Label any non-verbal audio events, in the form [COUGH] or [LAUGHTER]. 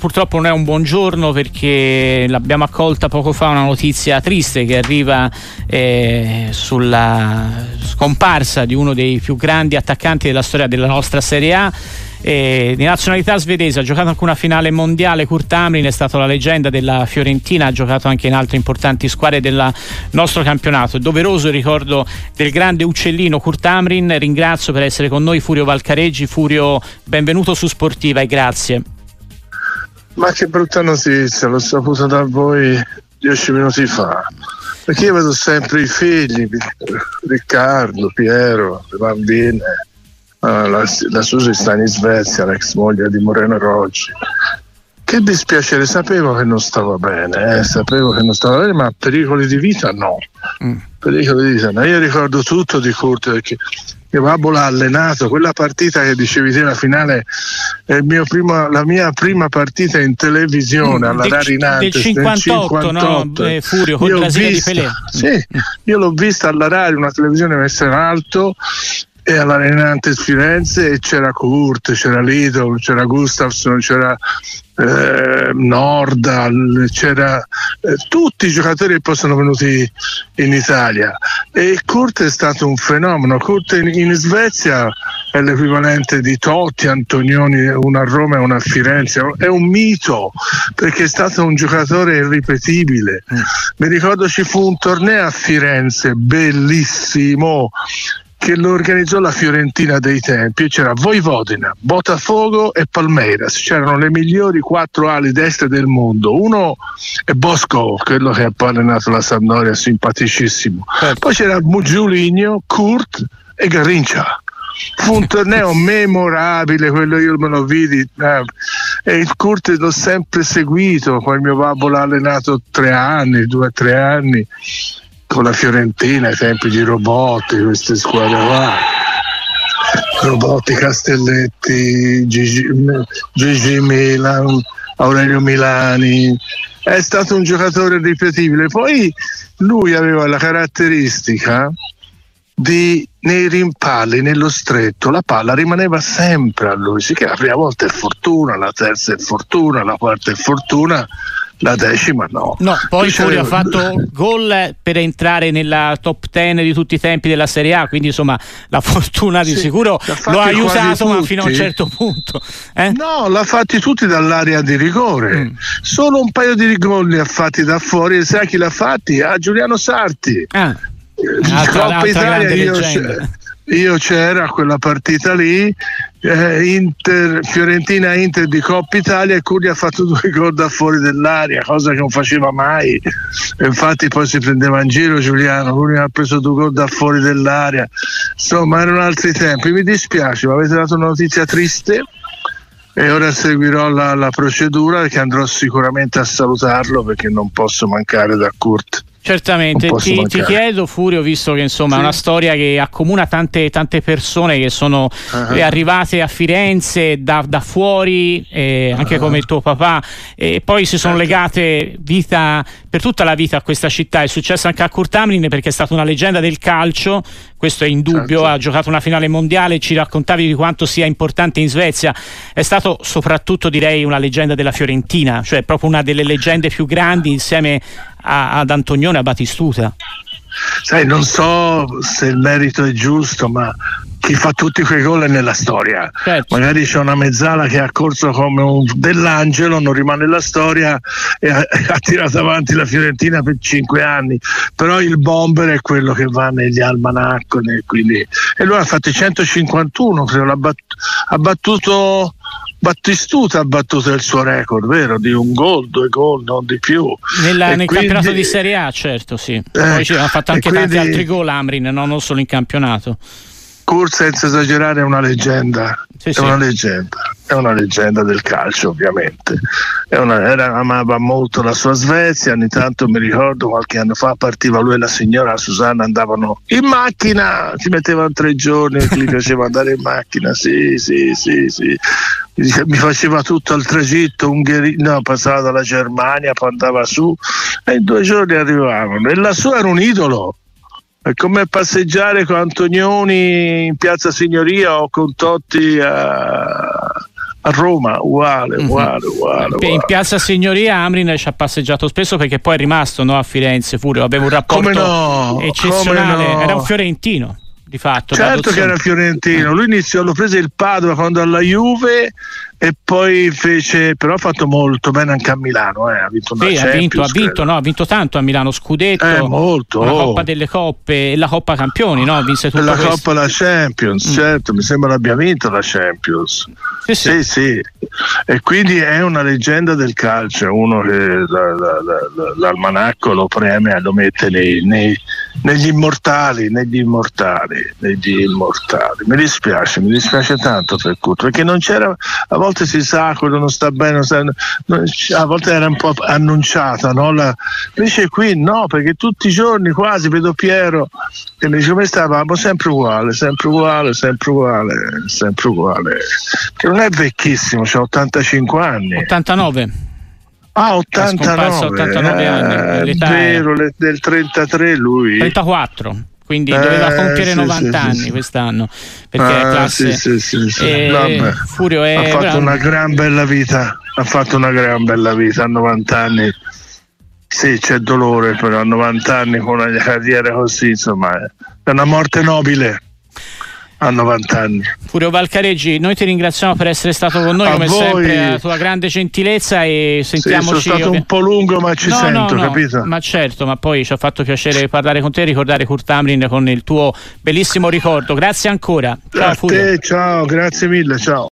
Purtroppo non è un buon giorno perché l'abbiamo accolta poco fa una notizia triste che arriva eh, sulla scomparsa di uno dei più grandi attaccanti della storia della nostra Serie A. Eh, di nazionalità svedese, ha giocato anche una finale mondiale. Kurt Amrin è stato la leggenda della Fiorentina, ha giocato anche in altre importanti squadre del nostro campionato. È doveroso il ricordo del grande uccellino Kurt Amrin. Ringrazio per essere con noi Furio Valcareggi. Furio, benvenuto su Sportiva e grazie. Ma che brutta notizia, l'ho saputo da voi dieci minuti fa. Perché io vedo sempre i figli, Riccardo, Piero, le bambine. Uh, la, la Susi sta in Svezia, l'ex moglie di Moreno Roggi. Che dispiacere, sapevo che non stava bene, eh, sapevo che non stava bene, ma pericoli di vita no. Mm. Pericoli di vita no. Io ricordo tutto di Kurt perché che Babbo l'ha allenato, quella partita che dicevi te, la finale è primo, la mia prima partita in televisione mm, alla del, Rari del 58, 58. No? Eh, Furio con Brasile di Pelé. Sì, io l'ho vista alla Rari, una televisione messa in alto e alla Renantes Firenze e c'era Kurt, c'era Lido, c'era Gustafsson, c'era eh, Nordal, c'era eh, tutti i giocatori che poi sono venuti in Italia e Kurt è stato un fenomeno. Kurt in, in Svezia è l'equivalente di Totti, Antonioni, una a Roma e una a Firenze, è un mito perché è stato un giocatore irripetibile. Mm. Mi ricordo ci fu un torneo a Firenze bellissimo che lo organizzò la Fiorentina dei tempi. C'era Voivodina, Botafogo e Palmeiras. C'erano le migliori quattro ali destre del mondo. Uno è Bosco quello che ha poi allenato la Sampdoria simpaticissimo. Certo. poi c'era Giuligno, Kurt e Garrincia fu un torneo [LAUGHS] memorabile, quello io me lo vidi eh, e il Kurt l'ho sempre seguito, poi mio babbo l'ha allenato tre anni, due o tre anni con la Fiorentina ai tempi di Robotti, queste squadre qua. Robotti, Castelletti, Gigi, Gigi Milan, Aurelio Milani. È stato un giocatore ripetibile. Poi lui aveva la caratteristica di nei rimpalli, nello stretto, la palla rimaneva sempre a lui. Sì che la prima volta è fortuna, la terza è fortuna, la quarta è fortuna la decima no. No, poi Furio ha fatto gol per entrare nella top 10 di tutti i tempi della Serie A, quindi insomma la fortuna di sì, sicuro lo ha aiutato ma fino a un certo punto. Eh? No, l'ha fatti tutti dall'area di rigore, mm. solo un paio di gol li ha fatti da fuori e sai chi l'ha fatti? A Giuliano Sarti. Ah. Coppa Italia io, io c'era quella partita lì, eh, Inter, Fiorentina Inter di Coppa Italia e Cuglia ha fatto [LAUGHS] due gol da fuori dell'aria, cosa che non faceva mai. Infatti poi si prendeva in giro Giuliano, lui ha preso due gol da fuori dell'aria. Insomma, erano altri tempi. Mi dispiace, mi avete dato una notizia triste e ora seguirò la, la procedura che andrò sicuramente a salutarlo perché non posso mancare da Kurt. Certamente, ti, ti, chiedo Furio, visto che insomma sì. è una storia che accomuna tante, tante persone che sono uh-huh. arrivate a Firenze da, da fuori, eh, anche uh-huh. come il tuo papà, e poi si sono certo. legate vita, per tutta la vita a questa città. È successo anche a Kurt Hamlin perché è stata una leggenda del calcio, questo è indubbio, certo. ha giocato una finale mondiale, ci raccontavi di quanto sia importante in Svezia, è stato soprattutto direi una leggenda della Fiorentina, cioè proprio una delle leggende più grandi insieme a, ad Antonione e a Batistuta. Sai, non so se il merito è giusto, ma chi fa tutti quei gol è nella storia. Certo. Magari c'è una mezzala che ha corso come un dell'angelo, non rimane la storia e ha, [LAUGHS] ha, tirato avanti la Fiorentina per cinque anni. Però il bomber è quello che va negli almanaccoli. Quindi... E lui ha fatto 151, credo, bat- ha battuto Battistuta ha battuto il suo record, vero? Di un gol, due gol, non di più. Nella, nel quindi, campionato di Serie A, certo, sì. Eh, Poi ha fatto anche quindi, tanti altri gol Amrin, no? non solo in campionato. Kurt senza esagerare è una leggenda, sì, è sì. una leggenda, è una leggenda del calcio ovviamente. Una, era, amava molto la sua Svezia, ogni tanto mi ricordo qualche anno fa partiva lui e la signora Susanna andavano in macchina, ci mettevano tre giorni, gli [LAUGHS] piaceva andare in macchina, sì, sì, sì, sì. Mi faceva tutto il tragitto, Ungheria, no, passava dalla Germania, poi andava su e in due giorni arrivavano. E la sua era un idolo come passeggiare con Antonioni in piazza Signoria o con Totti a, a Roma, uguale, mhm. uguale, uguale, uguale. In piazza Signoria Amrin ci ha passeggiato spesso perché poi è rimasto no, a Firenze, Furio, aveva un rapporto no, eccezionale, no. era un fiorentino di fatto. Certo che era fiorentino, lui iniziò, lo prese il Padova quando alla Juve e poi fece, però ha fatto molto bene anche a Milano, eh. ha vinto sì, ha vinto, ha vinto, no, ha vinto tanto a Milano, Scudetto, eh, molto, la Coppa delle Coppe e la Coppa Campioni, no? vinse tutta la questo. Coppa la Champions, mm. certo, mi sembra abbia vinto la Champions. Sì sì. sì, sì. E quindi è una leggenda del calcio, uno che la, la, la, l'almanacco lo premia, lo mette nei, nei, negli immortali, negli immortali, negli immortali. Mi dispiace, mi dispiace tanto per Kurt, perché non c'era a volte si sa quello non sta bene, sta, a volte era un po' annunciata, no? La, invece qui no, perché tutti i giorni quasi vedo Piero e mi dice come stavamo sempre uguale, sempre uguale, sempre uguale, sempre uguale. Che non è vecchissimo, c'ha 85 anni. 89. Ah, 89, 89 anni, l'età vero, è... del 33 lui. 34 quindi eh, doveva compiere sì, 90 sì, anni sì, quest'anno perché ah, classe sì, sì, sì, eh, Furio è ha fatto bravo. una gran bella vita ha fatto una gran bella vita a 90 anni sì c'è dolore però a 90 anni con una carriera così insomma è una morte nobile a 90 anni. Furio Valcareggi, noi ti ringraziamo per essere stato con noi, a come voi... sempre, la tua grande gentilezza e sentiamoci. Sì, sono stato un po' lungo, ma ci no, sento, no, no, capito? Ma certo, ma poi ci ha fatto piacere parlare con te e ricordare Kurt Amrin con il tuo bellissimo ricordo. Grazie ancora. Ciao, a Furio. te, ciao, grazie mille, ciao.